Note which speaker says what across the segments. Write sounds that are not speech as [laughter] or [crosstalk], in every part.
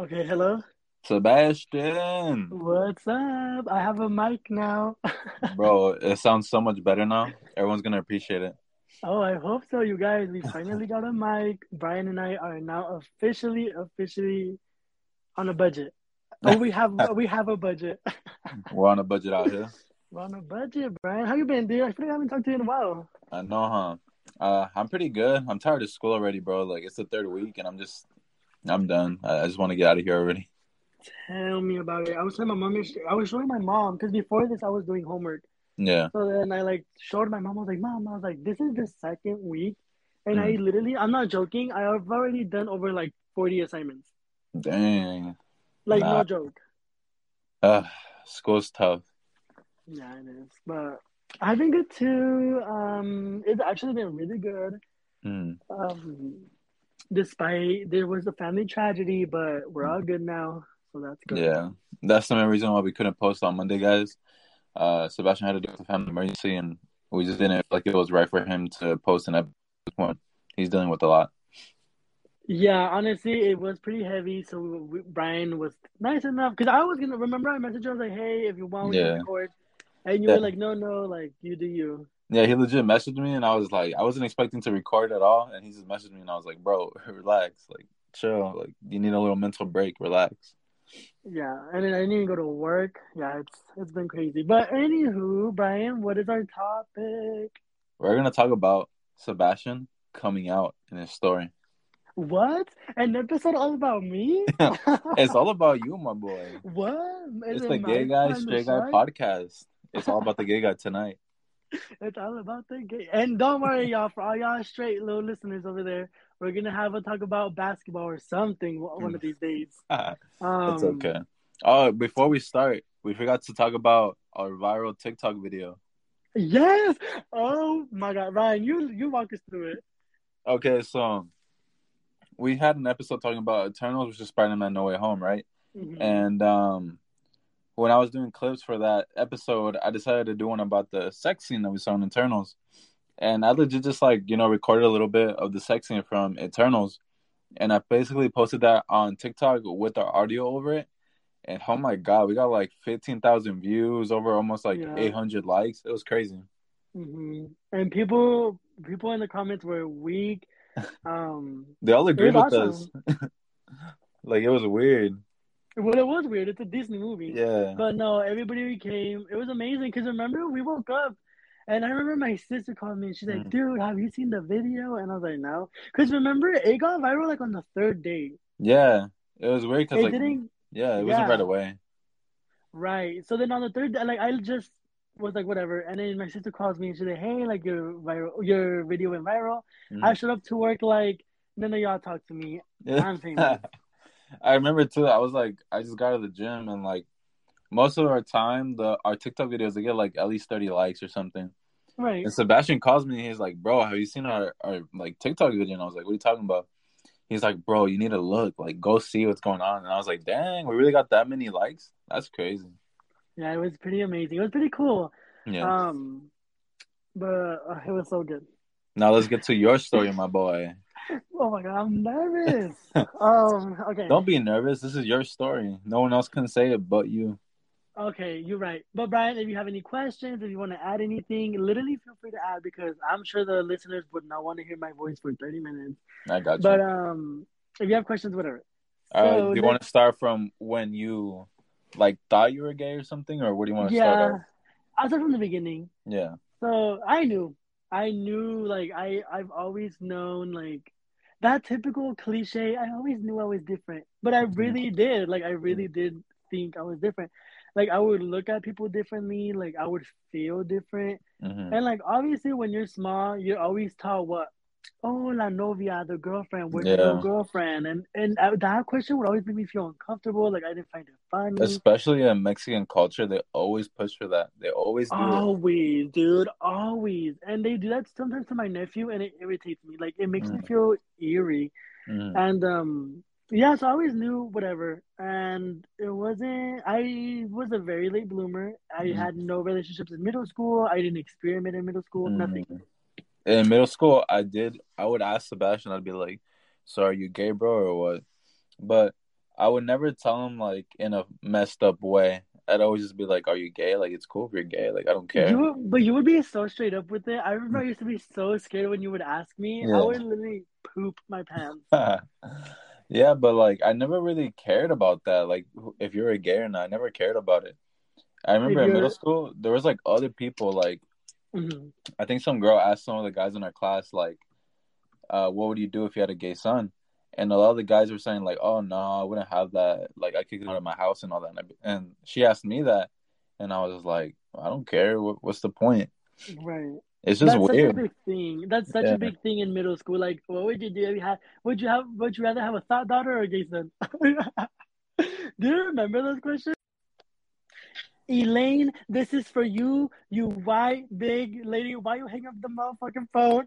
Speaker 1: Okay, hello.
Speaker 2: Sebastian,
Speaker 1: What's up? I have a mic now. [laughs]
Speaker 2: bro, it sounds so much better now. Everyone's gonna appreciate it.
Speaker 1: oh, I hope so, you guys. We finally got a mic. Brayan and I are now officially, officially on a budget. Oh, we have [laughs] we have a budget. [laughs]
Speaker 2: We're on a budget out here.
Speaker 1: We're on a budget, Brayan. How you been, dude? I feel like I haven't talked to you in a while.
Speaker 2: I know, huh? Uh, I'm pretty good. I'm tired of school already, bro. Like it's the third week, and I'm just, I'm done. I, just want to get out of here already.
Speaker 1: Tell me about it. I was telling my mom. I was showing my mom because before this, I was doing homework.
Speaker 2: Yeah,
Speaker 1: So then I like showed my mom. I was like, Mom, I was like, this is the second week, and
Speaker 2: Mm.
Speaker 1: I literally, I'm not joking. I have already done over like 40 assignments.
Speaker 2: dang.
Speaker 1: Like
Speaker 2: Nah.
Speaker 1: no joke.
Speaker 2: Uh, school's tough.
Speaker 1: Yeah, it is. But I've been good too. Um, it's actually been really good.
Speaker 2: Mm.
Speaker 1: Um, despite there was a family tragedy, but we're all good now, so that's good.
Speaker 2: Yeah, that's the main reason why we couldn't post on Monday, guys. Uh, Sebastian had to do with a family emergency, and we just didn't feel like it was right for him to post an episode. He's dealing with a lot.
Speaker 1: Yeah, honestly, it was pretty heavy. So we, Brayan was nice enough because I was gonna remember I messaged. I was like, "Hey, if you want, we
Speaker 2: Yeah.
Speaker 1: can record." And you
Speaker 2: Yeah.
Speaker 1: were like, "No, no, like you do you."
Speaker 2: Yeah, he legit messaged me, and I was like, I wasn't expecting to record at all, and he just messaged me, and I was like, bro, [laughs] relax, like chill, like you need a little mental break, relax.
Speaker 1: Yeah, and then I didn't even go to work. Yeah, it's it's been crazy. But anywho, Brayan, what is our topic?
Speaker 2: We're gonna talk about Sebastian coming out in his story.
Speaker 1: What? An episode all about me? [laughs]
Speaker 2: It's all about you, my boy. [laughs]
Speaker 1: what? Is
Speaker 2: It's
Speaker 1: it
Speaker 2: the Gay Guy Straight Guy podcast. It's all about the gay guy tonight.
Speaker 1: It's all about the gay. And don't worry, y'all, for all y'all straight little listeners over there, we're gonna have a talk about basketball or something one of these [laughs] days. Um,
Speaker 2: It's okay. Oh, before we start, we forgot to talk about our viral TikTok video.
Speaker 1: Yes. Oh my God, Ryan, you you walk us through it.
Speaker 2: Okay, so we had an episode talking about Eternals, which is Spider-Man No Way Home, right?
Speaker 1: Mhm.
Speaker 2: And um, when I was doing clips for that episode, I decided to do one about the sex scene that we saw in Eternals. And I legit just like, you know, recorded a little bit of the sex scene from Eternals. And I basically posted that on TikTok with our audio over it. And oh my God, we got like 15,000 views, over almost like
Speaker 1: Yeah.
Speaker 2: 800 likes. It was crazy.
Speaker 1: hmm And people people in the comments were weak. [laughs] Um,
Speaker 2: They all agreed with
Speaker 1: was
Speaker 2: us. [laughs] like, it was weird.
Speaker 1: Well, it was weird. It's a Disney movie.
Speaker 2: Yeah.
Speaker 1: But no, everybody came. It was amazing because remember we woke up, and I remember my sister called me and she's like,
Speaker 2: Mm.
Speaker 1: "Dude, have you seen the video?" And I was like, "No," because remember it got viral like on the third day.
Speaker 2: Yeah. It was weird because, like,
Speaker 1: didn't
Speaker 2: yeah, it wasn't
Speaker 1: Yeah.
Speaker 2: right away.
Speaker 1: right. So then on the third day, like I just was like, whatever. And then my sister calls me and she's like, "Hey, like your viral, your video went viral."
Speaker 2: Mhm.
Speaker 1: I showed up to work like none of y'all talk to me. I'm famous. [laughs]
Speaker 2: I remember too. I was like, I just got to the gym, and like most of our time, the our TikTok videos they get like at least thirty likes or something.
Speaker 1: Right.
Speaker 2: And Sebastian calls me, he's like, "Bro, have you seen our our like TikTok video?" And I was like, "What are you talking about?" He's like, "Bro, you need to look, like, go see what's going on." And I was like, "Dang, we really got that many likes? That's crazy."
Speaker 1: Yeah, it was pretty amazing. It was pretty cool.
Speaker 2: Yeah.
Speaker 1: Um, but uh, it was so good.
Speaker 2: now let's get to your story, my boy.
Speaker 1: Oh my god, I'm nervous. [laughs] um, okay,
Speaker 2: Don't be nervous. This is your story. No one else can say it but you.
Speaker 1: okay, you're right. But Brayan, if you have any questions, if you want to add anything, literally feel free to add because I'm sure the listeners would not want to hear my voice for 30 minutes.
Speaker 2: I got you.
Speaker 1: But um, if you have questions, whatever.
Speaker 2: Right.
Speaker 1: So
Speaker 2: Do you
Speaker 1: let-
Speaker 2: want to start from when you like thought you were gay or something, or what do you want to
Speaker 1: yeah,
Speaker 2: start off?
Speaker 1: I'll start from the beginning.
Speaker 2: Yeah.
Speaker 1: So I knew, I knew, like I, I've always known, like that typical cliche. I always knew I was different, but I really did. Like I really did think I was different. Like I would look at people differently. Like I would feel different.
Speaker 2: hmm
Speaker 1: And like obviously, when you're small, you're always taught what. Oh, la novia, the girlfriend, where's
Speaker 2: Yeah.
Speaker 1: your girlfriend? And and uh, that question would always make me feel uncomfortable. Like I didn't find it funny.
Speaker 2: Especially in Mexican culture, they always push for that. They always do it.
Speaker 1: Always, dude, always. And they do that sometimes to my nephew, and it irritates me. Like, it makes me
Speaker 2: Mm.
Speaker 1: feel eerie.
Speaker 2: Mhm.
Speaker 1: And, um, yeah, so I always knew whatever. And it wasn't, I was a very late bloomer. I
Speaker 2: Mhm.
Speaker 1: had no relationships in middle school. I didn't experiment in middle school, nothing.
Speaker 2: In middle school, I did. I would ask Sebastian. I'd be like, "So are you gay, bro, or what?" But I would never tell him like in a messed up way. I'd always just be like, "Are you gay? Like it's cool if you're gay. Like I don't care."
Speaker 1: You, but you would be so straight up with it. I remember I used to be so scared when you would ask me.
Speaker 2: Yeah.
Speaker 1: I would literally poop my pants. [laughs]
Speaker 2: yeah, but like I never really cared about that. Like if you're a gay or not, I never cared about it. I remember in middle school there was like other people like
Speaker 1: Mhm.
Speaker 2: I think some girl asked some of the guys in our class like, uh, "What would you do if you had a gay son?" And a lot of the guys were saying like, "Oh no, I wouldn't have that. Like I kick him out of my house and all that." And, I- and she asked me that, and I was like, "I don't care. What, what's the point?
Speaker 1: Right.
Speaker 2: It's just
Speaker 1: That's such a
Speaker 2: weird."
Speaker 1: big thing. That's such
Speaker 2: Yeah.
Speaker 1: a big thing in middle school. Like, what would you do if you had? Would you have? Would you rather have a thought daughter or a gay son? [laughs] do you remember those questions? Eliane, this is for you, you white big lady. Why you hang up the motherfucking phone?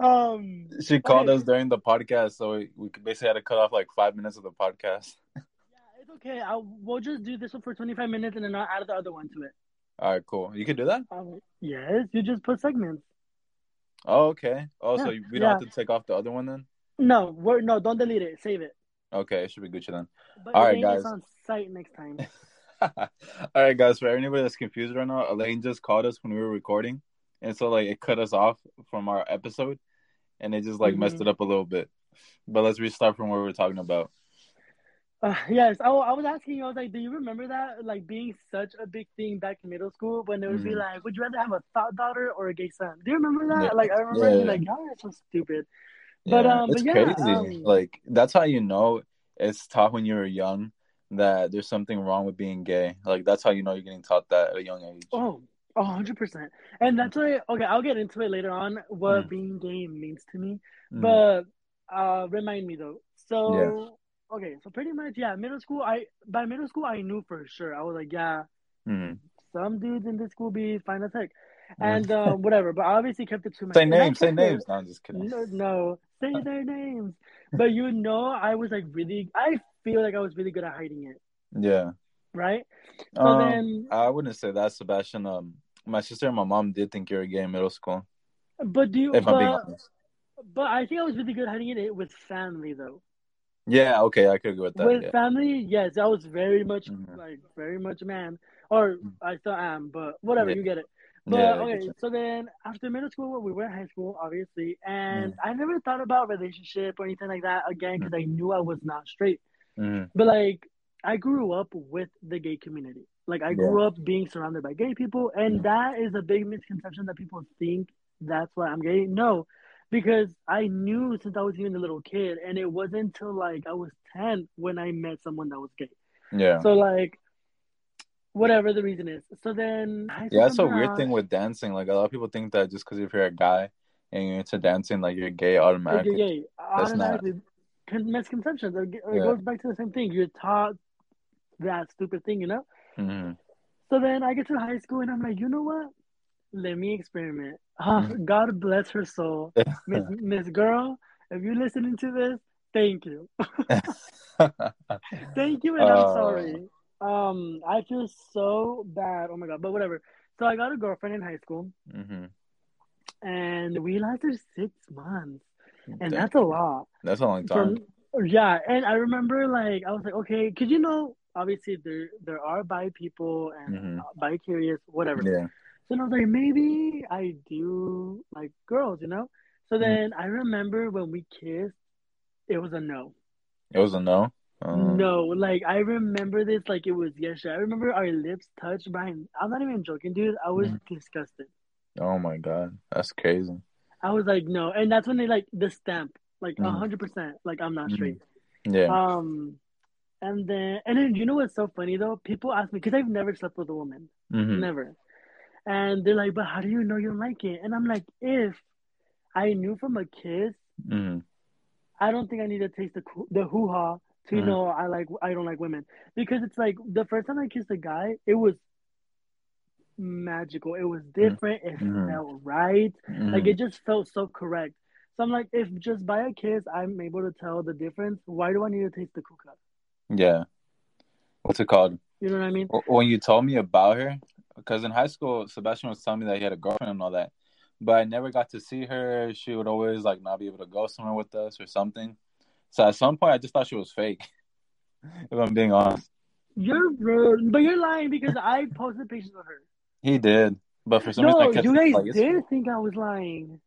Speaker 1: [laughs] um,
Speaker 2: she called
Speaker 1: Okay.
Speaker 2: us during the podcast, so we, we basically had to cut off like five minutes of the podcast.
Speaker 1: yeah, it's okay. I'll, we'll just do this one for twenty five minutes and then I'll add the other one to it.
Speaker 2: All right, cool. You can do that.
Speaker 1: Um, yes, you just put segments.
Speaker 2: Oh, okay. Oh, so we don't have to take off the other one then.
Speaker 1: No, we're, no, don't delete it. Save it.
Speaker 2: Okay, it should be Gucci then.
Speaker 1: But
Speaker 2: All right, guys.
Speaker 1: on site next time. [laughs] [laughs]
Speaker 2: All right, guys. For anybody that's confused right now, Eliane just called us when we were recording, and so like it cut us off from our episode, and it just like messed
Speaker 1: Mhm.
Speaker 2: it up a little bit. But let's restart from what we were talking about.
Speaker 1: Uh, yes, I, I was asking you. I was like, do you remember that like being such a big thing back in middle school when it would be
Speaker 2: Mhm.
Speaker 1: like, would you rather have a thought daughter or a gay son? Do you remember that?
Speaker 2: Yeah.
Speaker 1: Like I remember
Speaker 2: Yeah, yeah.
Speaker 1: like, y'all are so stupid. But, um,
Speaker 2: it's
Speaker 1: but yeah,
Speaker 2: crazy.
Speaker 1: um,
Speaker 2: like that's how you know it's taught when you were young that there's something wrong with being gay. Like that's how you know you're getting taught that at a young age.
Speaker 1: Oh, a hundred percent. And that's why. Okay, I'll get into it later on what
Speaker 2: Mm.
Speaker 1: being gay means to me.
Speaker 2: Mhm.
Speaker 1: But uh, remind me though. So okay, so pretty much yeah, middle school. I by middle school I knew for sure. I was like, yeah,
Speaker 2: Mhm.
Speaker 1: some dudes in this school be fine as heck, and um, [laughs] whatever. But I obviously kept it to
Speaker 2: say
Speaker 1: myself. I
Speaker 2: names, say
Speaker 1: it-
Speaker 2: names. No, I'm just kidding.
Speaker 1: No, no, say their names. [laughs] But you know, I was like really. I feel like I was really good at hiding it,
Speaker 2: Yeah.
Speaker 1: right? So
Speaker 2: Um,
Speaker 1: then,
Speaker 2: I wouldn't say that, Sebastian. Um, my sister and my mom did think you were gay in middle school.
Speaker 1: but do you?
Speaker 2: If I'm being
Speaker 1: But,
Speaker 2: honest.
Speaker 1: but I think I was really good at hiding it with family though.
Speaker 2: Yeah. Okay, I could agree with that.
Speaker 1: with
Speaker 2: yeah.
Speaker 1: family, yes, I was very much
Speaker 2: Mhm.
Speaker 1: like very much a man, or I still am, but whatever,
Speaker 2: Yeah.
Speaker 1: you get it. But
Speaker 2: yeah.
Speaker 1: Okay, so then after middle school, we were in high school, obviously, and
Speaker 2: Mm.
Speaker 1: I never thought about relationship or anything like that again because I knew I was not straight.
Speaker 2: Mhm.
Speaker 1: But like, I grew up with the gay community. Like, I grew up being surrounded by gay people, and that is a big misconception that people think that's why I'm gay. No, because I knew since I was even a little kid, and it wasn't until like I was 10 when I met someone that was gay.
Speaker 2: Yeah.
Speaker 1: So, like, whatever the reason is. So then, school
Speaker 2: Yeah, that's a weird thing with dancing. Like a lot of people think that just because if you're a guy and you're into dancing, like you're gay automatically.
Speaker 1: you're gay.
Speaker 2: That's not-
Speaker 1: Automatically, misconceptions. It,
Speaker 2: Yeah.
Speaker 1: goes back to the same thing. You're taught that stupid thing, you know?
Speaker 2: hmm
Speaker 1: So then I get to high school and I'm like, you know what? Let me experiment. Uh. [laughs] God bless her soul. [laughs] Miss Miss Girl, if you're listening to this, thank you. [laughs] Thank you and I'm
Speaker 2: Uh.
Speaker 1: sorry. Um, I feel so bad. Oh my god, but whatever. So I got a girlfriend in high school
Speaker 2: hmm
Speaker 1: and we lasted six months. And
Speaker 2: Damn,
Speaker 1: that's a lot.
Speaker 2: that's a long time.
Speaker 1: From, yeah, and I remember like I was like, okay, because you know, obviously there there are bi people and
Speaker 2: Mhm.
Speaker 1: uh, bi curious, whatever.
Speaker 2: Yeah.
Speaker 1: So I was like, maybe I do like girls, you know? So
Speaker 2: Mhm.
Speaker 1: then I remember when we kissed, it was a no.
Speaker 2: It was a no. Um,
Speaker 1: No, like I remember this like it was yesterday. I remember our lips touched, Brayan. I'm not even joking, dude. I was
Speaker 2: Mhm.
Speaker 1: disgusted.
Speaker 2: Oh my god, that's crazy.
Speaker 1: I was like, no. And that's when they like the stamp, like a
Speaker 2: Mhm.
Speaker 1: hundred percent, like I'm not
Speaker 2: Mhm.
Speaker 1: straight.
Speaker 2: Yeah.
Speaker 1: Um, and then and then you know what's so funny though? People ask me because I've never slept with a woman,
Speaker 2: hmm
Speaker 1: never, and they're like, "But how do you know you like it?" And I'm like, if I knew from a kiss,
Speaker 2: hmm
Speaker 1: I don't think I need to taste the the hoo ha to
Speaker 2: Mhm.
Speaker 1: know I like I don't like women because it's like the first time I kissed a guy, it was magical. It was different. It
Speaker 2: Mhm.
Speaker 1: felt right.
Speaker 2: Mm-hmm.
Speaker 1: Like it just felt so correct. So I'm like, if just by a kiss I'm able to tell the difference, why do I need to taste the kuka?
Speaker 2: Yeah. What's it called?
Speaker 1: You know what I mean?
Speaker 2: When you told me about her, because in high school, Sebastian was telling me that he had a girlfriend and all that, but I never got to see her. She would always like not be able to go somewhere with us or something. So at some point, I just thought she was fake. [laughs] if I'm being honest.
Speaker 1: You're rude, but you're lying because I posted pictures of her.
Speaker 2: He did, but for some
Speaker 1: no,
Speaker 2: reason, I kept
Speaker 1: you guys
Speaker 2: like,
Speaker 1: did think I was lying.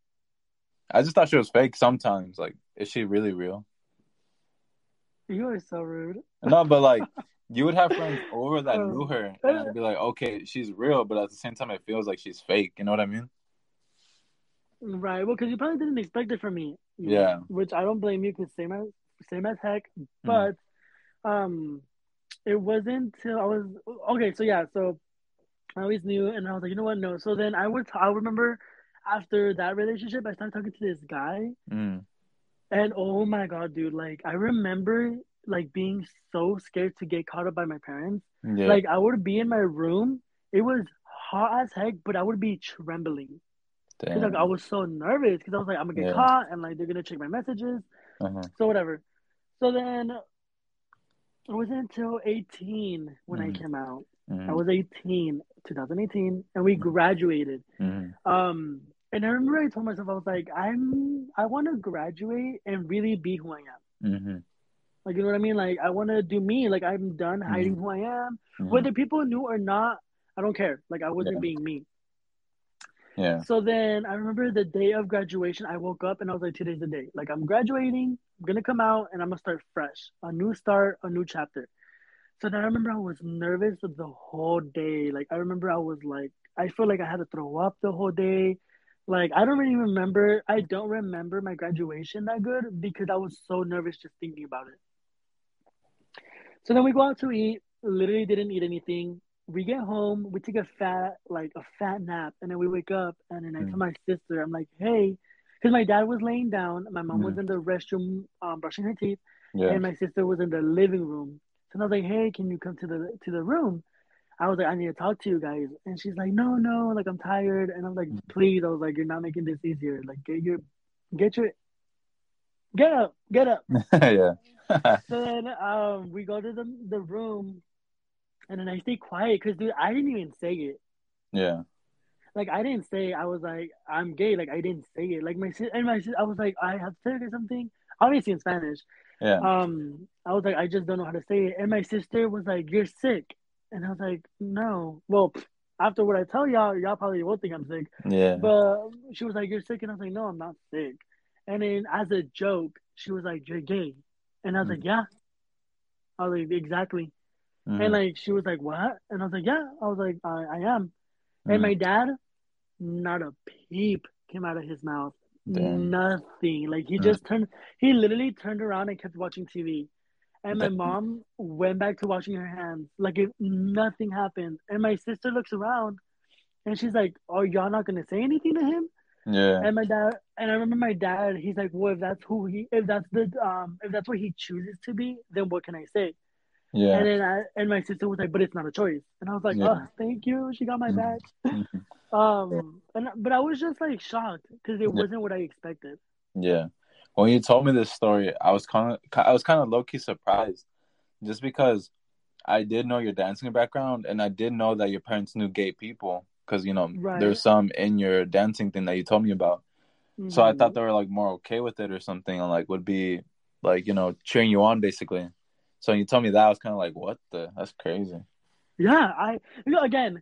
Speaker 2: I just thought she was fake. Sometimes, like, is she really real?
Speaker 1: You are so rude.
Speaker 2: No, but like, [laughs] you would have friends over that
Speaker 1: Oh.
Speaker 2: knew her, and I'd be like, okay, she's real, but at the same time, it feels like she's fake. You know what I mean?
Speaker 1: Right. Well, because you probably didn't expect it from me.
Speaker 2: Yeah.
Speaker 1: Which I don't blame you because same as same as heck.
Speaker 2: Mm.
Speaker 1: But um, it wasn't until I was okay. So yeah. So I always knew, and I was like, you know what? No. So then I would. I remember after that relationship, I started talking to this guy,
Speaker 2: Mm.
Speaker 1: and oh my god, dude! Like I remember like being so scared to get caught up by my parents.
Speaker 2: Yeah.
Speaker 1: Like I would be in my room. It was hot as heck, but I would be trembling.
Speaker 2: Damn.
Speaker 1: like I was so nervous because I was like, I'm gonna get
Speaker 2: Yeah.
Speaker 1: caught and like they're gonna check my messages.
Speaker 2: Uh-huh.
Speaker 1: So whatever. So then it wasn't until 18 when I
Speaker 2: Mhm.
Speaker 1: came out. I
Speaker 2: Mhm.
Speaker 1: was 18, 2018, and we graduated.
Speaker 2: Mhm.
Speaker 1: Um, and I remember I told myself I was like, I'm I want to graduate and really be who I am.
Speaker 2: Mhm.
Speaker 1: Like you know what I mean? Like I want to do me. Like I'm done hiding
Speaker 2: Mhm.
Speaker 1: who I am.
Speaker 2: Mhm.
Speaker 1: Whether people knew or not, I don't care. Like I wasn't
Speaker 2: Yeah.
Speaker 1: being me.
Speaker 2: Yeah.
Speaker 1: So then I remember the day of graduation, I woke up and I was like, today's the day. Like I'm graduating, I'm gonna come out and I'm gonna start fresh. A new start, a new chapter. So then I remember I was nervous the whole day. Like I remember I was like I feel like I had to throw up the whole day. Like I don't really remember I don't remember my graduation that good because I was so nervous just thinking about it. So then we go out to eat, literally didn't eat anything we get home, we take a fat like a fat nap, and then we wake up, and then I
Speaker 2: Mm.
Speaker 1: tell my sister, I'm like, hey, because my dad was laying down, my mom was
Speaker 2: Mm.
Speaker 1: in the restroom um, brushing her teeth,
Speaker 2: Yeah.
Speaker 1: and my sister was in the living room. So I was like, hey, can you come to the to the room? I was like, I need to talk to you guys, and she's like, no, no, like I'm tired, and I'm like,
Speaker 2: Mm.
Speaker 1: please, I was like, you're not making this easier, like get your, get your, get up, get up. [laughs]
Speaker 2: yeah.
Speaker 1: So then um, we go to the the room, and then I stay quiet because dude, I didn't even say it.
Speaker 2: yeah.
Speaker 1: like I didn't say I was like I'm gay. Like I didn't say it. Like my sis and my sis, I was like I have it or something. Obviously in Spanish.
Speaker 2: Yeah.
Speaker 1: Um, I was like I just don't know how to say it. And my sister was like you're sick, and I was like no. Well, after what I tell y'all, y'all probably will think I'm sick.
Speaker 2: Yeah.
Speaker 1: But she was like you're sick, and I was like no, I'm not sick. And then as a joke, she was like you're gay, and I was
Speaker 2: Mm.
Speaker 1: like yeah. I was like exactly.
Speaker 2: Mhm.
Speaker 1: And like she was like what? And I was like yeah. I was like I, I am. And
Speaker 2: Mhm.
Speaker 1: my dad, not a peep came out of his mouth.
Speaker 2: Damn.
Speaker 1: Nothing. Like he just turned. He literally turned around and kept watching TV. And my mom went back to washing her hands, like if nothing happened. And my sister looks around, and she's like, "Are y'all not gonna say anything to him?"
Speaker 2: Yeah.
Speaker 1: And my dad, and I remember my dad. He's like, "Well, if that's who he, if that's the, um, if that's what he chooses to be, then what can I say?"
Speaker 2: Yeah.
Speaker 1: And then I, and my sister was like, "But it's not a choice." And I was like,
Speaker 2: Yeah.
Speaker 1: "Oh, thank you. She got my
Speaker 2: Mhm.
Speaker 1: back." Um, and but I was just like shocked because it wasn't what I expected.
Speaker 2: Yeah. When you told me this story, I was kind of I was kind of low key surprised, just because I did know your dancing background and I did know that your parents knew gay people because you know
Speaker 1: Right.
Speaker 2: there's some in your dancing thing that you told me about. So I thought they were like more okay with it or something and like would be like you know cheering you on basically. So when you told me that, I was kind of like, what the? That's crazy.
Speaker 1: yeah, I you know again,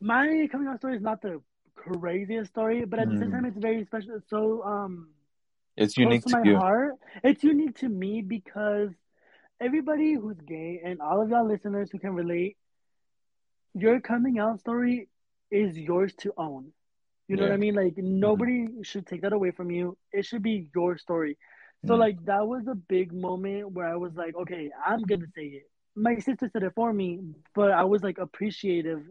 Speaker 1: my coming out story is not the craziest story, but at the same
Speaker 2: Mhm.
Speaker 1: time, it's very special. It's so um
Speaker 2: It's unique
Speaker 1: to
Speaker 2: to
Speaker 1: my
Speaker 2: you.
Speaker 1: heart. It's unique to me because everybody who's gay and all of y'all listeners who can relate, your coming out story is yours to own. You know what I mean? Like nobody should take that away from you. It should be your story. So
Speaker 2: Mm.
Speaker 1: like that was a big moment where I was like, okay, I'm gonna say it. My sister said it for me, but I was like appreciative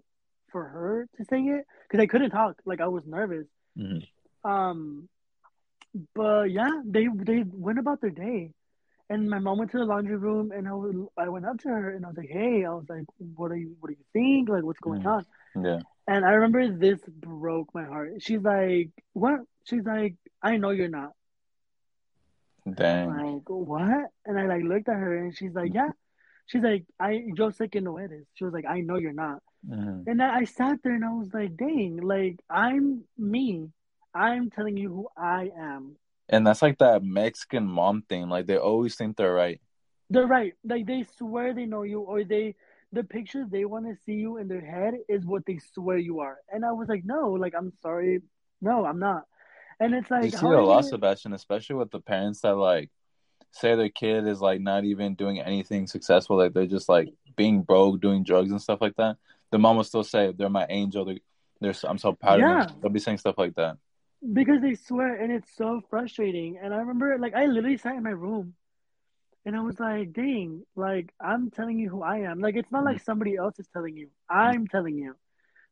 Speaker 1: for her to say it because I couldn't talk. Like I was nervous.
Speaker 2: Mhm.
Speaker 1: Um, but yeah, they they went about their day, and my mom went to the laundry room, and I was, I went up to her and I was like, hey, I was like, what are you what do you think? Like what's going
Speaker 2: Mhm.
Speaker 1: on?
Speaker 2: Yeah.
Speaker 1: And I remember this broke my heart. She's like, what? She's like, I know you're not.
Speaker 2: Dang.
Speaker 1: like what and i like looked at her and she's like yeah she's like i yo sé que no eres she was like i know you're not
Speaker 2: Mhm.
Speaker 1: and I, sat there and i was like dang like i'm me i'm telling you who i am i'm telling you who i am
Speaker 2: And that's like that Mexican mom thing. Like they always think they're right.
Speaker 1: They're right. Like they swear they know you, or they the picture they want to see you in their head is what they swear you are. And I was like, no, like I'm sorry, no, I'm not. And it's like
Speaker 2: you see a lot, Sebastian, especially with the parents that like say their kid is like not even doing anything successful, like they're just like being broke, doing drugs and stuff like that. The mom will still say, "They're my angel. They're, they're I'm so proud yeah. of them." They'll be saying stuff like that
Speaker 1: because they swear, and it's so frustrating. And I remember, like, I literally sat in my room, and I was like, "Dang! Like, I'm telling you who I am. Like, it's not like somebody else is telling you. I'm telling you."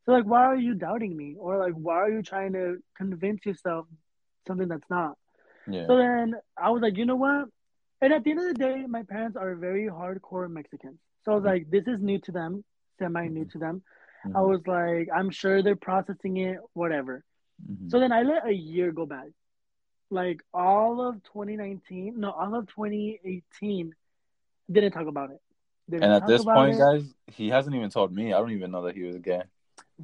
Speaker 1: So, like, why are you doubting me, or like, why are you trying to convince yourself something that's not? Yeah. So then I was like, you know what? And at the end of the day, my parents are very hardcore Mexicans. So I was mm-hmm. like, this is new to them, semi new to them. Mm-hmm. I was like, I'm sure they're processing it, whatever. Mm-hmm. So then I let a year go by. Like all of 2019, no, all of 2018, didn't talk about it.
Speaker 2: Didn't and at this point, it. guys, he hasn't even told me. I don't even know that he was gay.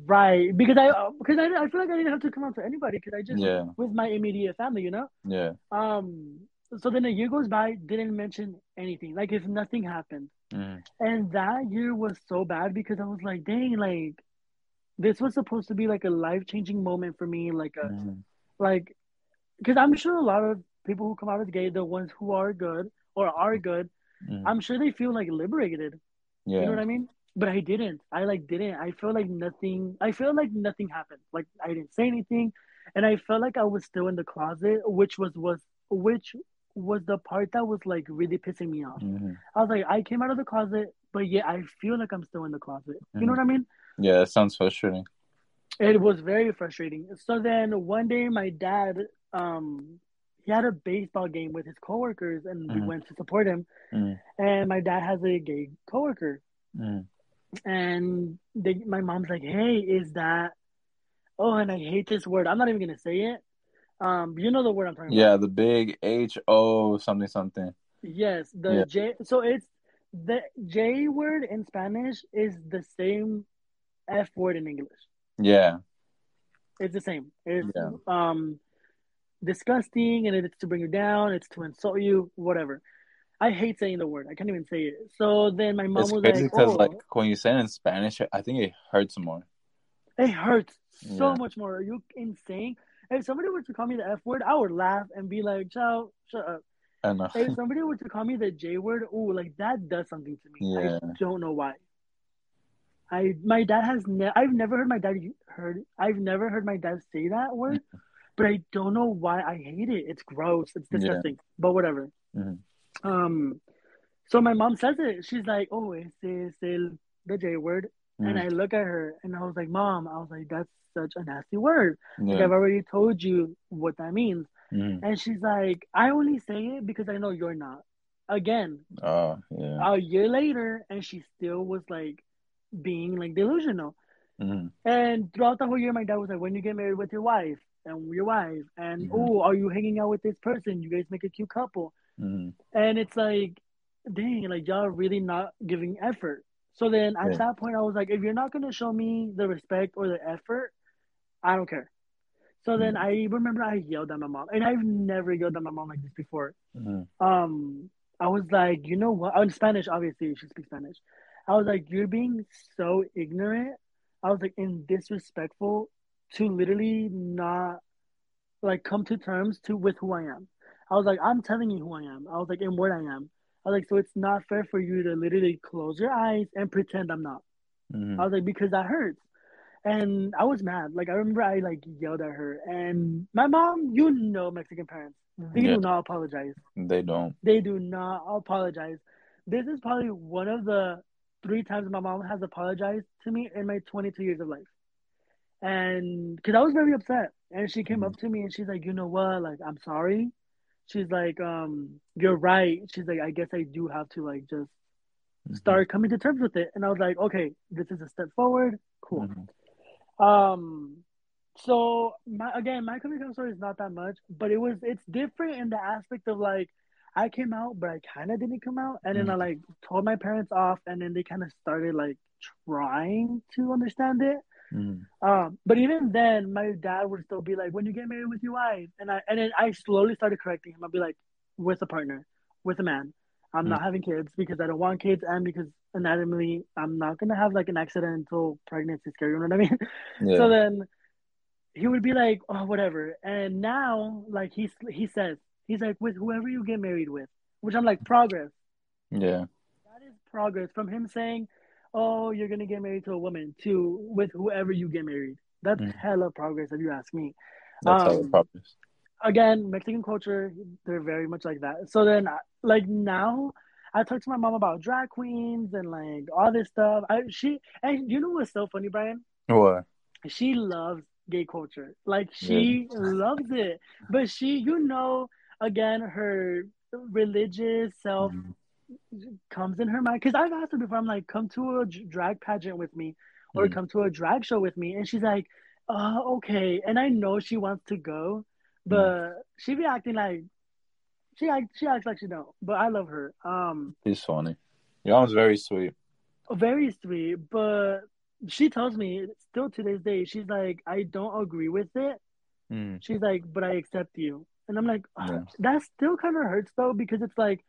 Speaker 1: Right, because I because I, I feel like I didn't have to come out to anybody because I just yeah. with my immediate family, you know.
Speaker 2: Yeah.
Speaker 1: Um. So then a year goes by, didn't mention anything, like if nothing happened. Mm. And that year was so bad because I was like, dang, like this was supposed to be like a life changing moment for me, like a mm. like because I'm sure a lot of people who come out as gay, the ones who are good or are good, mm. I'm sure they feel like liberated. Yeah. You know what I mean? but I didn't. I like didn't. I felt like nothing. I felt like nothing happened. Like I didn't say anything, and I felt like I was still in the closet, which was was which was the part that was like really pissing me off. Mm-hmm. I was like, I came out of the closet, but yet I feel like I'm still in the closet. Mm-hmm. You know mm-hmm. what I mean?
Speaker 2: Yeah, it sounds frustrating.
Speaker 1: It was very frustrating. So then one day, my dad, um, he had a baseball game with his coworkers, and mm-hmm. we went to support him. Mm-hmm. And my dad has a gay coworker. Mm-hmm and they, my mom's like, "Hey, is that?" Oh, and I hate this word. I'm not even gonna say it. Um, you know the word I'm talking
Speaker 2: yeah,
Speaker 1: about.
Speaker 2: Yeah, the big H O something something.
Speaker 1: Yes, the yeah. J. So it's the J word in Spanish is the same F word in English.
Speaker 2: Yeah,
Speaker 1: it's the same. It's yeah. um disgusting, and it's to bring you down. It's to insult you, whatever. I hate saying the word. I can't even say it. So then my mom
Speaker 2: it's
Speaker 1: was
Speaker 2: crazy
Speaker 1: like,
Speaker 2: because oh. like when you say it in Spanish, I think it hurts more.
Speaker 1: It hurts so yeah. much more. Are you insane? If somebody were to call me the F word, I would laugh and be like, "Ciao, shut up."
Speaker 2: I know.
Speaker 1: If somebody were to call me the J word, oh, like that does something to me. Yeah. I don't know why. I my dad has ne- I've never heard my dad heard I've never heard my dad say that word, [laughs] but I don't know why I hate it. It's gross. It's disgusting. Yeah. But whatever. Mm-hmm. Um, so my mom says it. She's like, "Oh, it's es el the J word," mm. and I look at her and I was like, "Mom," I was like, "That's such a nasty word. Yeah. Like I've already told you what that means." Mm. And she's like, "I only say it because I know you're not." Again,
Speaker 2: oh yeah.
Speaker 1: A year later, and she still was like being like delusional. Mm. And throughout the whole year, my dad was like, "When you get married with your wife and your wife, and oh, are you hanging out with this person? You guys make a cute couple." Mm-hmm. And it's like, dang, like y'all really not giving effort. So then at yeah. that point, I was like, if you're not gonna show me the respect or the effort, I don't care. So then mm-hmm. I remember I yelled at my mom, and I've never yelled at my mom like this before. Mm-hmm. Um, I was like, you know what? In Spanish, obviously, she speaks Spanish. I was like, you're being so ignorant. I was like, and disrespectful to literally not like come to terms to with who I am. I was like, I'm telling you who I am. I was like, and what I am. I was like, so it's not fair for you to literally close your eyes and pretend I'm not. Mm-hmm. I was like, because that hurts. And I was mad. Like I remember I like yelled at her. And my mom, you know Mexican parents. They yeah. do not apologize.
Speaker 2: They don't.
Speaker 1: They do not apologize. This is probably one of the three times my mom has apologized to me in my 22 years of life. And because I was very upset. And she came mm-hmm. up to me and she's like, you know what? Like, I'm sorry she's like, um, you're right. She's like, I guess I do have to like just mm-hmm. start coming to terms with it. And I was like, okay, this is a step forward. Cool. Mm-hmm. Um, so my again, my coming out story is not that much, but it was it's different in the aspect of like I came out, but I kind of didn't come out, and mm-hmm. then I mm-hmm. like told my parents off, and then they kind of started like trying to understand it.
Speaker 2: Mm.
Speaker 1: Um, but even then, my dad would still be like, "When you get married with your wife," and I and then I slowly started correcting him. I'd be like, "With a partner, with a man. I'm not having kids because I don't want kids, and because anatomically, I'm not gonna have like an accidental pregnancy scare. You know what I mean?" [laughs]
Speaker 2: Yeah.
Speaker 1: So then he would be like, "Oh, whatever." And now, like he he says, he's like, "With whoever you get married with," which I'm like, progress.
Speaker 2: yeah.
Speaker 1: That is progress from him saying, "Oh, you're gonna get married to a woman," to with whoever you get married. That's
Speaker 2: Mhm.
Speaker 1: hella progress, if you ask me.
Speaker 2: That's
Speaker 1: Um,
Speaker 2: probably.
Speaker 1: Again, Mexican culture, they're very much like that. So then, like now, I talk to my mom about drag queens and like all this stuff. I she and you know what's so funny, Brayan?
Speaker 2: What?
Speaker 1: She loves gay culture. Like she loves it, but she, you know, again, her religious self
Speaker 2: Mhm.
Speaker 1: Comes in her mind because I've asked her before. I'm like, come to a drag pageant with me, or
Speaker 2: Mhm.
Speaker 1: come to a drag show with me, and she's like, oh, okay. And I know she wants to go, but she be acting like she act, she acts like she don't. But I love her. Um,
Speaker 2: He's funny. Your mom's very sweet.
Speaker 1: very sweet, but she tells me still to this day, she's like, I don't agree with it.
Speaker 2: Mm.
Speaker 1: She's like, but I accept you. And I'm like, "Ah,
Speaker 2: Yeah.
Speaker 1: that still kind of hurts though, because it's like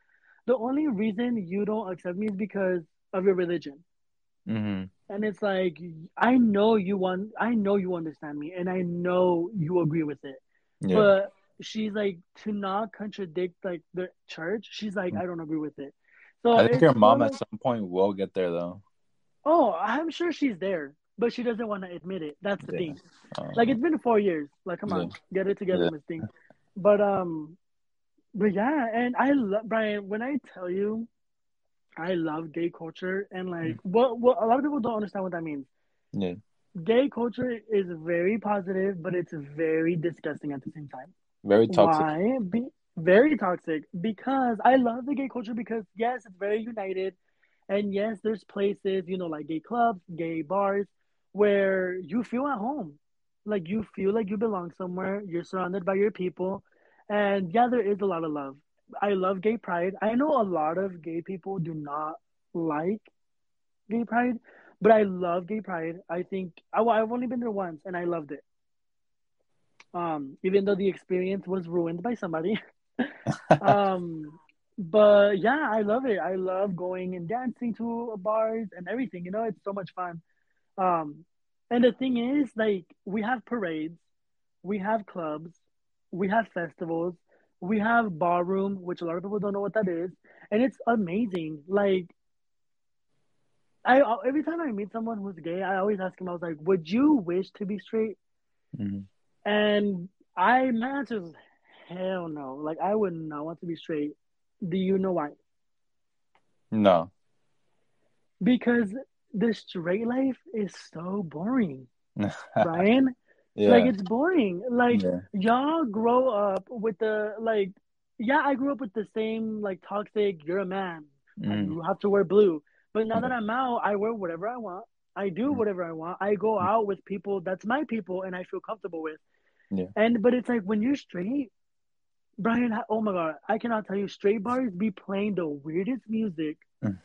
Speaker 1: the only reason you don't accept me is because of your religion.
Speaker 2: hmm
Speaker 1: And it's like, I know you want, I know you understand me, and I know you agree with it.
Speaker 2: Yeah.
Speaker 1: But she's like, to not contradict like the church, she's like,
Speaker 2: Mm.
Speaker 1: I don't agree with it. So
Speaker 2: I think your mom at some point will get there though.
Speaker 1: oh, I'm sure she's there, but she doesn't want to admit it. That's the
Speaker 2: Yeah.
Speaker 1: thing.
Speaker 2: Uh,
Speaker 1: Like it's been four years. Like, come on, get it together,
Speaker 2: Yeah.
Speaker 1: Miss Thing. But um, but yeah, and I love Brayan. When I tell you, I love gay culture, and like, mm. what what a lot of people don't understand what that means.
Speaker 2: yeah.
Speaker 1: Gay culture is very positive, but it's very disgusting at the same time.
Speaker 2: Very toxic.
Speaker 1: Why? Be, very toxic. Because I love the gay culture because yes, it's very united, and yes, there's places you know like gay clubs, gay bars, where you feel at home, like you feel like you belong somewhere. You're surrounded by your people, and yeah, there is a lot of love. I love gay pride. I know a lot of gay people do not like gay pride, but I love gay pride. I think I, I've only been there once, and I loved it. Um, even though the experience was ruined by somebody. [laughs] um, but yeah, I love it. I love going and dancing to bars and everything. You know, it's so much fun. Um, and the thing is, like, we have parades, we have clubs, we have festivals, we have ballroom, which a lot of people don't know what that is, and it's amazing. Like, I every time I meet someone who's gay, I always ask him, I was like, "Would you wish to be straight?"
Speaker 2: Mhm.
Speaker 1: And I, my answer is, hell no. Like, I would not want to be straight. Do you know why?
Speaker 2: No.
Speaker 1: Because the straight life is so boring, [laughs] Brayan.
Speaker 2: Yeah.
Speaker 1: Like, it's boring. Like,
Speaker 2: yeah.
Speaker 1: y'all grow up with the, like, yeah, I grew up with the same, like, toxic, you're a man.
Speaker 2: Mm.
Speaker 1: You have to wear blue. But now that I'm out, I wear whatever I want. I do
Speaker 2: Mm.
Speaker 1: whatever I want. I go out with people that's my people and I feel comfortable with.
Speaker 2: Yeah.
Speaker 1: And but it's like when you're straight, Brayan, oh my god, I cannot tell you straight bars be playing the weirdest music.
Speaker 2: Mm.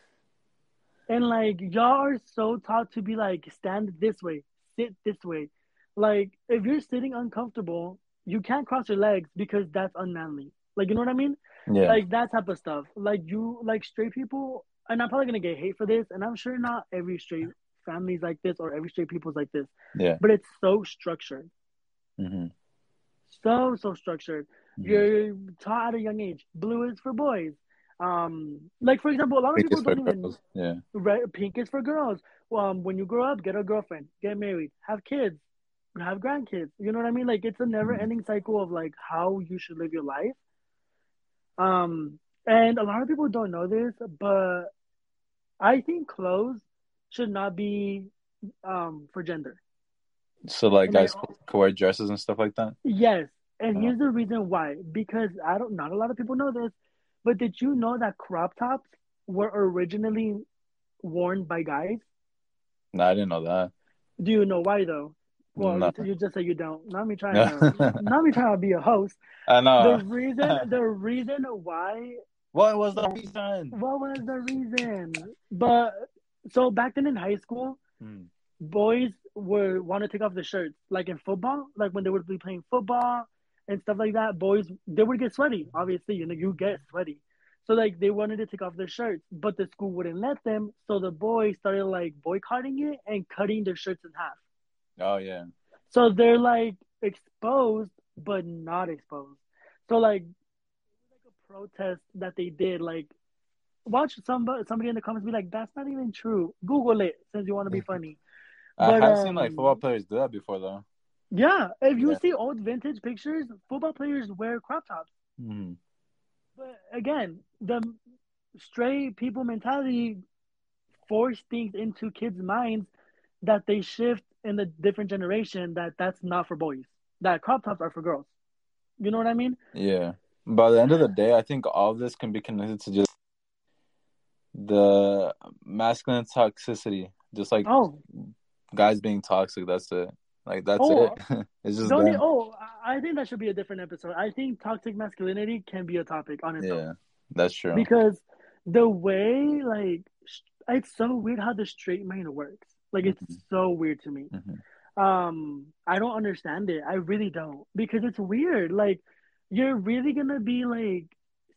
Speaker 1: And like y'all are so taught to be like stand this way, sit this way. Like if you're sitting uncomfortable, you can't cross your legs because that's unmanly. Like you know what I mean?
Speaker 2: Yeah.
Speaker 1: like that type of stuff. Like you, like straight people, and I'm probably gonna get hate for this, and I'm sure not every straight family's like this or every straight people's like this,
Speaker 2: yeah.
Speaker 1: but it's so structured,
Speaker 2: hmm
Speaker 1: so so structured.
Speaker 2: Mhm.
Speaker 1: You're taught at a young age. Blue is for boys. Um, like for example, a lot of people don't even.
Speaker 2: girls. Yeah.
Speaker 1: Red, pink is for girls. Um, when you grow up, get a girlfriend, get married, have kids, have grandkids. You know what I mean? Like it's a never-ending cycle of like how you should live your life. Um, and a lot of people don't know this, but I think clothes should not be um for gender.
Speaker 2: So like
Speaker 1: And
Speaker 2: guys can wear dresses and stuff like that.
Speaker 1: Yes, and
Speaker 2: Uh-huh.
Speaker 1: here's the reason why. Because I don't, not a lot of people know this, but did you know that crop tops were originally worn by guys?
Speaker 2: No, I didn't know that.
Speaker 1: Do you know why though? Well,
Speaker 2: No.
Speaker 1: you, just say you don't. Not me trying [laughs] to. not me trying to be a host.
Speaker 2: I know.
Speaker 1: The reason, the reason why.
Speaker 2: What was the reason?
Speaker 1: What was the reason? But so back then in high school,
Speaker 2: Hmm.
Speaker 1: boys would want to take off the shirts, like in football, like when they would be playing football and stuff like that. Boys, they would get sweaty. Obviously, you know, you get sweaty. So like they wanted to take off their shirts, but the school wouldn't let them. So the boys started like boycotting it and cutting their shirts in half.
Speaker 2: Oh yeah.
Speaker 1: So they're like exposed, but not exposed. So like, like a protest that they did. Like, watch somebody somebody in the comments be like, "That's not even true." Google it since you want to be [laughs] funny.
Speaker 2: I
Speaker 1: But,
Speaker 2: have seen like
Speaker 1: um,
Speaker 2: football players do that before though.
Speaker 1: Yeah, if you
Speaker 2: Yeah.
Speaker 1: see old vintage pictures, football players wear crop tops.
Speaker 2: hmm
Speaker 1: But again, the stray people mentality force things into kids' minds that they shift in the different generation that that's not for boys. That crop tops are for girls. You know what I mean?
Speaker 2: Yeah. By the end of the day, I think all of this can be connected to just the masculine toxicity. Just like
Speaker 1: Oh,
Speaker 2: guys being toxic. That's it. Like that's
Speaker 1: Oh,
Speaker 2: it. [laughs] it's just
Speaker 1: e- oh, I I think that should be a different episode. I think toxic masculinity can be a topic on its own.
Speaker 2: Yeah, that's true.
Speaker 1: because the way like it's so weird how the straight man works like it's
Speaker 2: Mhm.
Speaker 1: so weird to me
Speaker 2: Mhm.
Speaker 1: um i don't understand it i really don't because it's weird like you're really gonna be like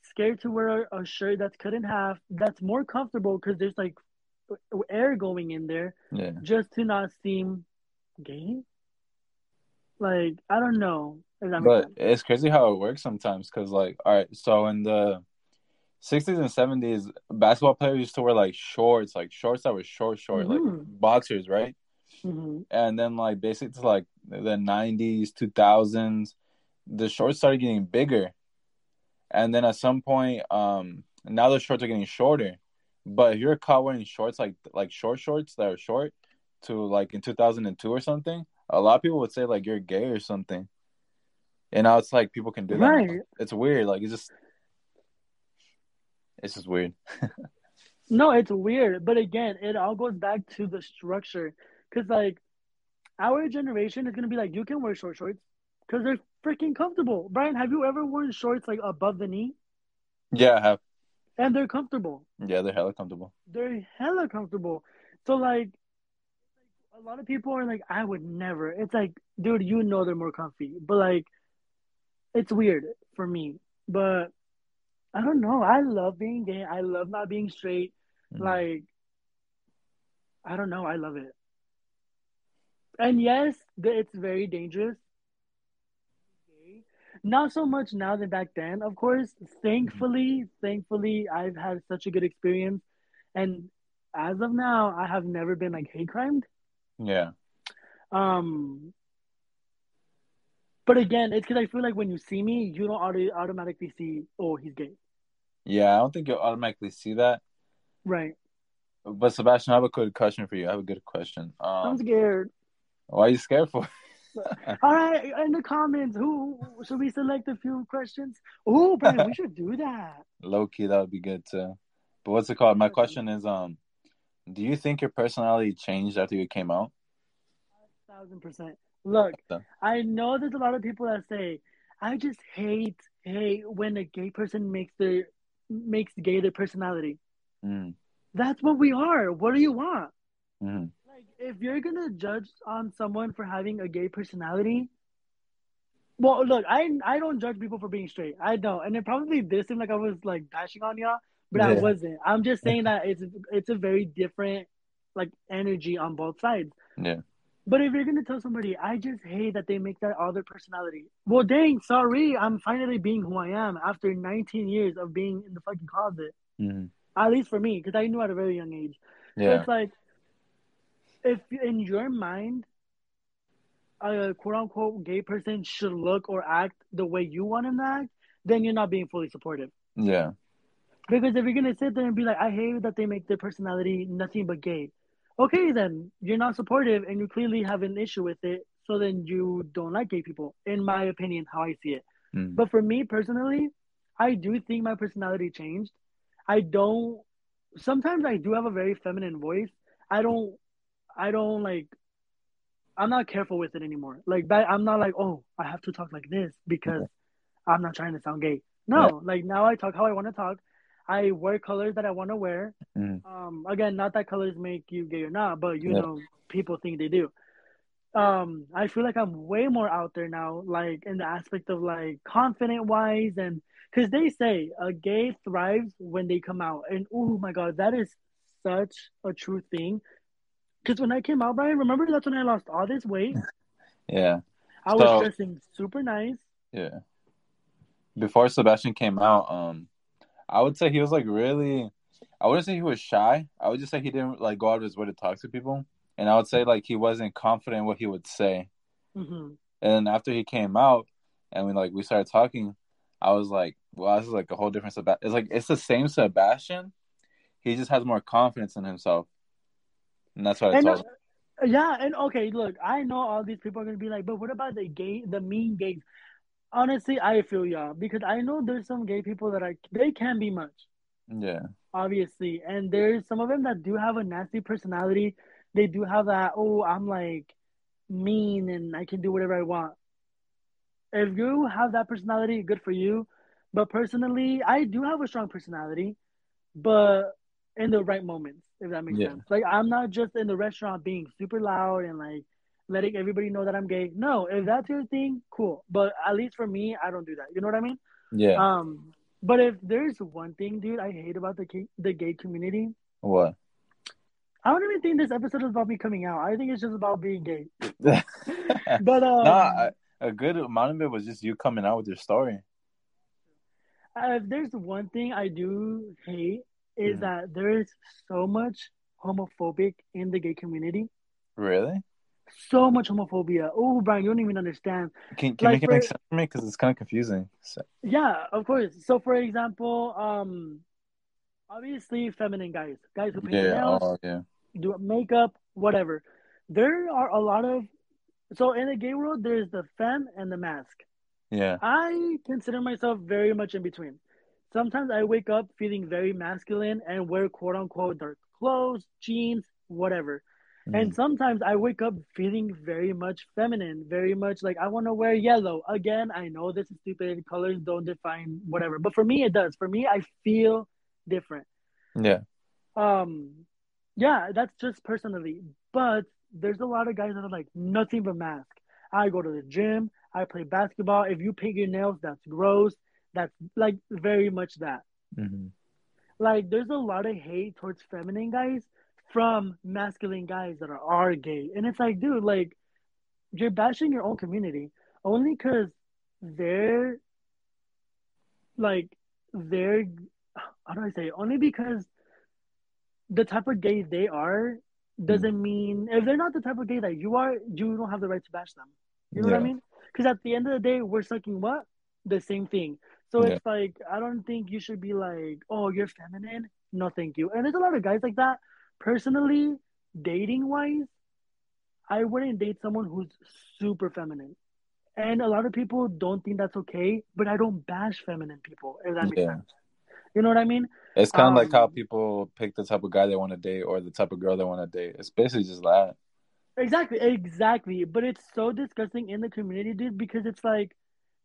Speaker 1: scared to wear a, a shirt that's cut in half that's more comfortable because there's like air going in there
Speaker 2: Yeah.
Speaker 1: just to not seem gay like i don't know if that makes
Speaker 2: But
Speaker 1: sense.
Speaker 2: it's crazy how it works sometimes because, like, all right, so in the 60s and 70s, basketball players used to wear like shorts, like shorts that were short, short, like
Speaker 1: Mhm.
Speaker 2: boxers, right?
Speaker 1: Mhm.
Speaker 2: And then, like, basically, to like the 90s, 2000s, the shorts started getting bigger. And then at some point, um, now the shorts are getting shorter. But if you're caught wearing shorts like like short shorts that are short to like in 2002 or something, a lot of people would say like you're gay or something. And now it's like people can do that.
Speaker 1: Right.
Speaker 2: It's weird. Like it's just, it's just weird. [laughs]
Speaker 1: No, it's weird, but again, it all goes back to the structure. Cause like our generation is gonna be like, you can wear short shorts because they're freaking comfortable. Brayan, have you ever worn shorts like above the knee
Speaker 2: Yeah, I have.
Speaker 1: and they're comfortable?
Speaker 2: Yeah, they're hella comfortable.
Speaker 1: They're hella comfortable. So like, a lot of people are like, I would never. It's like, dude, you know they're more comfy, but like, it's weird for me. But I don't know. I love being gay. I love not being straight.
Speaker 2: Mhm.
Speaker 1: Like, I don't know. I love it. And yes, it's very dangerous. Not so much now than back then, of course. Thankfully, thankfully, I've had such a good experience. And as of now, I have never been like hate crimed.
Speaker 2: Yeah.
Speaker 1: Um, but again, it's because I feel like when you see me, you don't auto- automatically see, oh, he's gay.
Speaker 2: Yeah, I don't think you'll automatically see that.
Speaker 1: Right.
Speaker 2: But Sebastian, I have a good question for you. I have a good question.
Speaker 1: I'm
Speaker 2: Um,
Speaker 1: scared.
Speaker 2: why are you scared for?
Speaker 1: All right, in the comments, who should we select a few questions? Oh, Brayan, we should do that. [laughs]
Speaker 2: Low key, that would be good too. But what's it called? My question is, um, do you think your personality changed after you came out?
Speaker 1: Thousand percent. Look, I know there's a lot of people that say, I just hate hate when a gay person makes their makes gay their personality.
Speaker 2: Mm,
Speaker 1: That's what we are. What do you want?
Speaker 2: mm,
Speaker 1: Like, if you're gonna judge on someone for having a gay personality, well, look, I I don't judge people for being straight. I don't, and it probably did seem like I was like bashing on y'all, but I wasn't. I'm just saying [laughs] that it's it's a very different like energy on both sides.
Speaker 2: yeah.
Speaker 1: But if you're gonna tell somebody, I just hate that they make that all their personality. Well, dang, sorry, I'm finally being who I am after 19 years of being in the fucking closet.
Speaker 2: Mm,
Speaker 1: At least for me, because I knew at a very young age. So
Speaker 2: yeah.
Speaker 1: it's like, if in your mind, a quote unquote gay person should look or act the way you want him to act, then you're not being fully supportive.
Speaker 2: Yeah.
Speaker 1: Because if you're gonna sit there and be like, I hate that they make their personality nothing but gay, okay, then you're not supportive and you clearly have an issue with it. So then you don't like gay people, in my opinion, how I see it.
Speaker 2: Mm,
Speaker 1: But for me personally, I do think my personality changed. I don't. Sometimes I do have a very feminine voice. I don't. I don't like. I'm not careful with it anymore. Like, I'm not like, oh, I have to talk like this because I'm not trying to sound gay. No, like now I talk how I want to talk. I wear colors that I want to wear.
Speaker 2: mm,
Speaker 1: Um, again, not that colors make you gay or not, but you
Speaker 2: Yeah.
Speaker 1: know, people think they do. um I feel like I'm way more out there now, like in the aspect of like confident wise and because they say a gay thrives when they come out, and oh my god, that is such a true thing. Because when I came out, Brayan, remember that's when I lost all this weight. [laughs]
Speaker 2: Yeah.
Speaker 1: I
Speaker 2: So-
Speaker 1: was dressing super nice.
Speaker 2: Yeah. Before Sebastian came out, um, I would say he was like really. I wouldn't say he was shy. I would just say he didn't like go out of his way to talk to people, and I would say like he wasn't confident in what he would say.
Speaker 1: hmm
Speaker 2: And then after he came out, and we like we started talking, I was like, "Wow, this is like a whole different Sebastian." It's like it's the same Sebastian. He just has more confidence in himself, and that's what I
Speaker 1: And
Speaker 2: told him.
Speaker 1: uh, yeah, and okay, look, I know all these people are gonna be like, but what about the gay, the mean gays? Honestly, I feel y'all because I know there's some gay people that are they can be much.
Speaker 2: Yeah,
Speaker 1: obviously. And there's some of them that do have a nasty personality. They do have that, oh, I'm like mean and I can do whatever I want. If you have that personality, good for you. But personally, I do have a strong personality, but in the right moments, if that makes
Speaker 2: Yeah.
Speaker 1: sense. Like I'm not just in the restaurant being super loud and like letting everybody know that I'm gay. No, if that's your thing, cool. But at least for me, I don't do that. You know what I mean?
Speaker 2: yeah.
Speaker 1: Um, but if there's one thing, dude, I hate about the gay, the gay community,
Speaker 2: what?
Speaker 1: I don't even think this episode is about me coming out. I think it's just about being gay. [laughs] But um,
Speaker 2: a good amount of it was just you coming out with your story.
Speaker 1: uh, if there's one thing I do hate is
Speaker 2: Mhm.
Speaker 1: that there is so much homophobic in the gay community.
Speaker 2: Really?
Speaker 1: So much homophobia. Oh, Brayan, you don't even understand.
Speaker 2: Can can
Speaker 1: Like
Speaker 2: you make it
Speaker 1: for-
Speaker 2: make sense for me? Because it's kind of confusing. So,
Speaker 1: Yeah, of course. So, for example, um, obviously, feminine guys, guys who paint
Speaker 2: yeah.
Speaker 1: nails,
Speaker 2: Oh, yeah.
Speaker 1: do makeup, whatever. There are a lot of so in the gay world, there's the femme and the masc.
Speaker 2: Yeah.
Speaker 1: I consider myself very much in between. Sometimes I wake up feeling very masculine and wear quote unquote dark clothes, jeans, whatever. And
Speaker 2: Mhm.
Speaker 1: sometimes I wake up feeling very much feminine, very much like I want to wear yellow. Again, I know this is stupid. Colors don't define whatever. But for me, it does. For me, I feel different.
Speaker 2: Yeah.
Speaker 1: Um, yeah, that's just personally. But there's a lot of guys that are like nothing but masc. I go to the gym. I play basketball. If you paint your nails, that's gross. That's like very much that.
Speaker 2: hmm
Speaker 1: Like there's a lot of hate towards feminine guys from masculine guys that are, are gay. And it's like, dude, like you're bashing your own community only because they're like they're how do I say only because the type of gay they are doesn't hmm. mean if they're not the type of gay that you are, you don't have the right to bash them. You know what I mean? Because at the end of the day, we're sucking what? The same thing. So
Speaker 2: Yeah.
Speaker 1: it's like I don't think you should be like, oh, you're feminine. No, thank you. And there's a lot of guys like that. Personally, dating wise, I wouldn't date someone who's super feminine. And a lot of people don't think that's okay, but I don't bash feminine people, if that makes
Speaker 2: Yeah.
Speaker 1: sense. You know what I mean?
Speaker 2: It's kind of like how
Speaker 1: Um,
Speaker 2: people pick the type of guy they want to date or the type of girl they want to date. It's basically just that.
Speaker 1: Exactly, exactly. But it's so disgusting in the community, dude, because it's like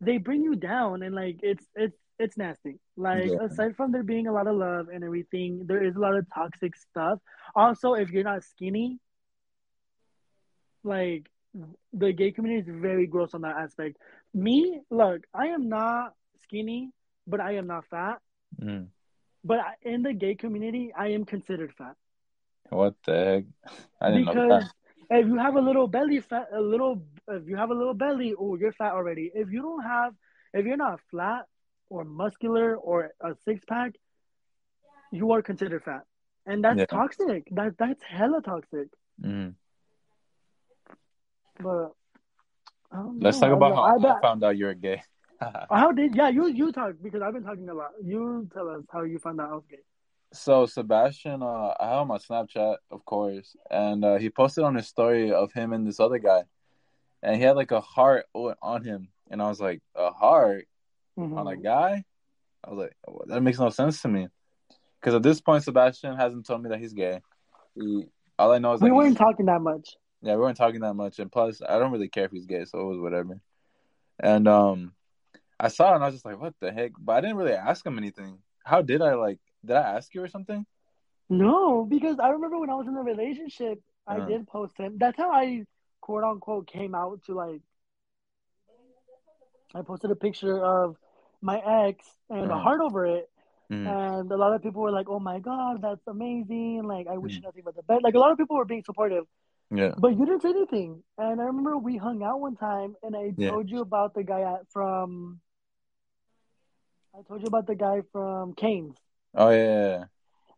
Speaker 1: they bring you down and like it's it's it's nasty. Like
Speaker 2: Yeah.
Speaker 1: aside from there being a lot of love and everything, there is a lot of toxic stuff. Also, if you're not skinny, like the gay community is very gross on that aspect. Me, look, I am not skinny, but I am not fat.
Speaker 2: Mm.
Speaker 1: But in the gay community, I am considered fat.
Speaker 2: What the heck? I didn't know
Speaker 1: because
Speaker 2: that.
Speaker 1: if you have a little belly fat a little if you have a little belly oh you're fat already if you don't have if you're not flat or muscular or a six-pack you are considered fat and that's
Speaker 2: Yeah.
Speaker 1: toxic that that's hella toxic
Speaker 2: Mm.
Speaker 1: but
Speaker 2: Let's
Speaker 1: know.
Speaker 2: talk about
Speaker 1: I,
Speaker 2: how
Speaker 1: I,
Speaker 2: I found out you're gay. [laughs]
Speaker 1: how did yeah you you talk because I've been talking a lot you tell us how you found out I was gay
Speaker 2: So Sebastian, uh, I have him on Snapchat, of course, and uh, he posted on his story of him and this other guy, and he had like a heart on him, and I was like, a heart
Speaker 1: Mhm.
Speaker 2: on a guy? I was like, "Well, that makes no sense to me, because at this point, Sebastian hasn't told me that he's gay. He, all I know is
Speaker 1: we weren't talking that much
Speaker 2: yeah, we weren't talking that much, and plus, I don't really care if he's gay, so it was whatever. And um, I saw it, and I was just like, what the heck? But I didn't really ask him anything. How did I like? Did I ask you or something?
Speaker 1: No, because I remember when I was in a relationship, I
Speaker 2: Uh.
Speaker 1: did post him. That's how I quote unquote came out to like I posted a picture of my ex and a heart over it.
Speaker 2: Mm.
Speaker 1: And a lot of people were like, "Oh my god, that's amazing! Like, I wish
Speaker 2: Mm.
Speaker 1: you nothing but the best." Like, a lot of people were being supportive,
Speaker 2: Yeah.
Speaker 1: but you didn't say anything. And I remember we hung out one time, and I
Speaker 2: Yeah.
Speaker 1: told you about the guy at, from. I told you about the guy from Canes,
Speaker 2: Oh yeah.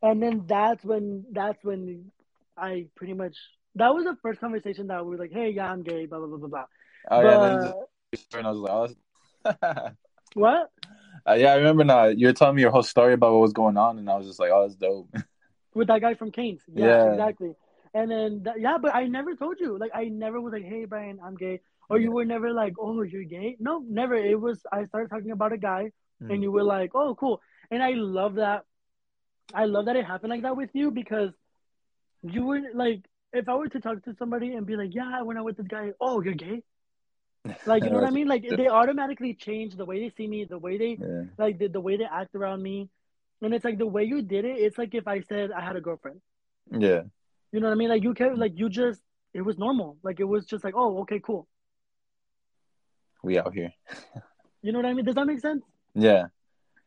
Speaker 1: and then that's when that's when I pretty much that was the first conversation that we were like, "Hey, yeah, I'm gay," blah blah blah blah blah.
Speaker 2: Oh yeah.
Speaker 1: But
Speaker 2: just, and I was like, oh, [laughs]
Speaker 1: what
Speaker 2: Uh, yeah, I remember now. You were telling me your whole story about what was going on, and I was just like, "Oh, that's dope." [laughs]
Speaker 1: with that guy from Canes? Yeah,
Speaker 2: Yeah.
Speaker 1: exactly. And then that, yeah, but I never told you. Like, I never was like, "Hey, Brayan, I'm gay," or you were never like, "Oh, you're gay." No, never. It was I started talking about a guy,
Speaker 2: Mm.
Speaker 1: and you were like, "Oh, cool." And I love that. I love that it happened like that with you because you were like, if I were to talk to somebody and be like, "Yeah, I went out with this guy," oh, you're gay. Like, you know [laughs] what I mean? Like, they automatically change the way they see me, the way they
Speaker 2: Yeah.
Speaker 1: like the, the way they act around me. And it's like the way you did it, it's like if I said I had a girlfriend.
Speaker 2: Yeah.
Speaker 1: You know what I mean? Like you can like you just it was normal. Like it was just like, oh, okay, cool.
Speaker 2: We out here. [laughs]
Speaker 1: You know what I mean? Does that make sense?
Speaker 2: Yeah.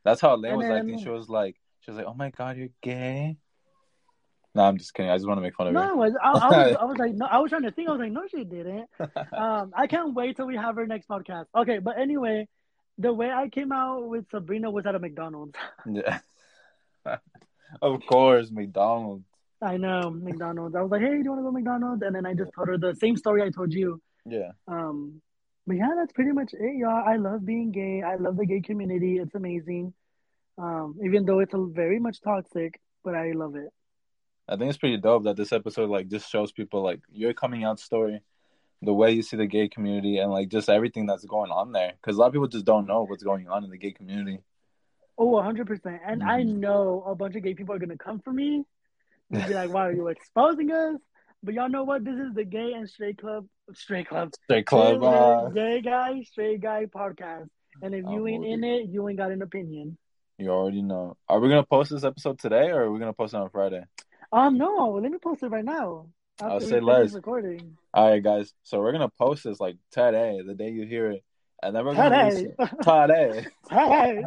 Speaker 2: That's how
Speaker 1: And
Speaker 2: was
Speaker 1: then-
Speaker 2: acting. She was like, she was like, "Oh my god, you're gay." No, I'm just kidding. I just want to make fun of
Speaker 1: No,
Speaker 2: her.
Speaker 1: Was, I, I was I was like no I was trying to think, I was like, no, she didn't. [laughs] Um I can't wait till we have her next podcast. Okay, but anyway, the way I came out with Sabrina was at a McDonald's. [laughs]
Speaker 2: yeah. [laughs] of course, McDonald's.
Speaker 1: I know, McDonald's. I was like, hey, do you want to go to McDonald's? And then I just told her the same story I told you.
Speaker 2: Yeah.
Speaker 1: Um, but yeah, that's pretty much it, y'all. I love being gay. I love the gay community. It's amazing. Um, even though it's a very much toxic, but I love it.
Speaker 2: I think it's pretty dope that this episode like just shows people like your coming out story, the way you see the gay community, and like just everything that's going on there. Because a lot of people just don't know what's going on in the gay community.
Speaker 1: Oh, 100%. And I
Speaker 2: Mhm.
Speaker 1: know a bunch of gay people are going to come for me. They'll be like, wow, are you exposing us? But y'all know what? This is the gay and straight club, straight club,
Speaker 2: Straight club.
Speaker 1: This
Speaker 2: Uh,
Speaker 1: gay guy, straight guy podcast. And if you ain't in it, you ain't got an opinion.
Speaker 2: you already know. Are we gonna post this episode today, or are we gonna post it on Friday?
Speaker 1: Um, no, let me post it right now.
Speaker 2: I'll say less.
Speaker 1: recording.
Speaker 2: All right, guys. So we're gonna post this like today, the day you hear it, and then we're gonna
Speaker 1: Today.
Speaker 2: release today.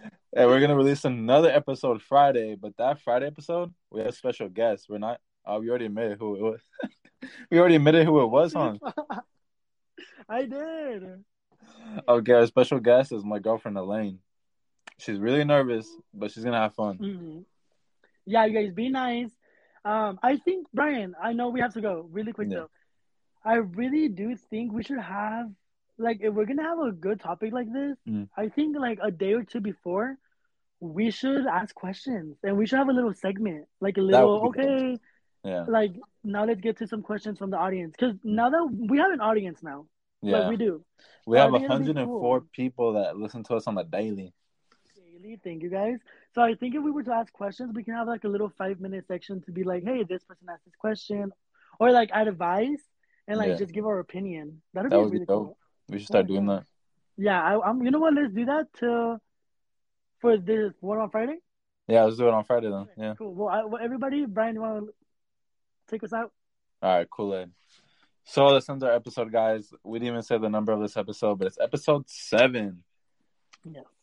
Speaker 2: [laughs] [laughs] And we're gonna release another episode Friday, but that Friday episode we have a special guest. We're not. Uh, we already admitted who it was. [laughs] we already admitted who it was, huh?
Speaker 1: I did.
Speaker 2: Okay, our special guest is my girlfriend Eliane. She's really nervous, but she's gonna have fun.
Speaker 1: Mhm. Yeah, you guys be nice. Um, I think Brayan, I know we have to go really quick
Speaker 2: Yeah.
Speaker 1: though. I really do think we should have like if we're gonna have a good topic like this,
Speaker 2: Mm.
Speaker 1: I think like a day or two before, we should ask questions and we should have a little segment, like a little
Speaker 2: would be dope.
Speaker 1: okay,
Speaker 2: Yeah,
Speaker 1: like now let's get to some questions from the audience because now that we have an audience now,
Speaker 2: yeah.
Speaker 1: like we do.
Speaker 2: we have
Speaker 1: think
Speaker 2: 104
Speaker 1: cool.
Speaker 2: people that listen to us on the daily.
Speaker 1: Daily. Thank you guys. So I think if we were to ask questions, we can have like a little five minute section to be like, hey, this person asked this question, or like I'd advice and like
Speaker 2: Yeah.
Speaker 1: just give our opinion. That'd
Speaker 2: That
Speaker 1: be
Speaker 2: would be
Speaker 1: really
Speaker 2: dope.
Speaker 1: cool.
Speaker 2: We should start doing that.
Speaker 1: Yeah, I, I'm. You know what? Let's do that till for this one on Friday.
Speaker 2: Yeah, let's do it on Friday then. Yeah.
Speaker 1: Cool. Well, I, well everybody, Brayan, you want to take us out?
Speaker 2: All right, cool. Ed. So this ends our episode, guys. We didn't even say the number of this episode, but it's episode seven.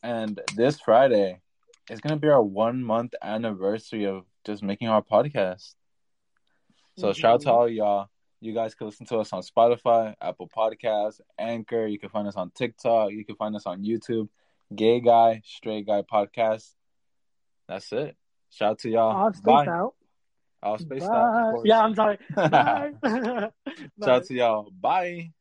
Speaker 2: And this Friday is gonna be our one month anniversary of just making our podcast. So mm-hmm. shout out to all y'all. You guys can listen to us on Spotify, Apple Podcasts, Anchor. You can find us on TikTok. You can find us on YouTube. Gay Guy, Straight Guy Podcast. That's it. Shout out to y'all.
Speaker 1: All spaced
Speaker 2: Bye.
Speaker 1: out.
Speaker 2: All spaced out.
Speaker 1: Bye.
Speaker 2: course.
Speaker 1: Yeah, I'm sorry. [laughs] Bye. [laughs]
Speaker 2: Shout out to y'all. Bye.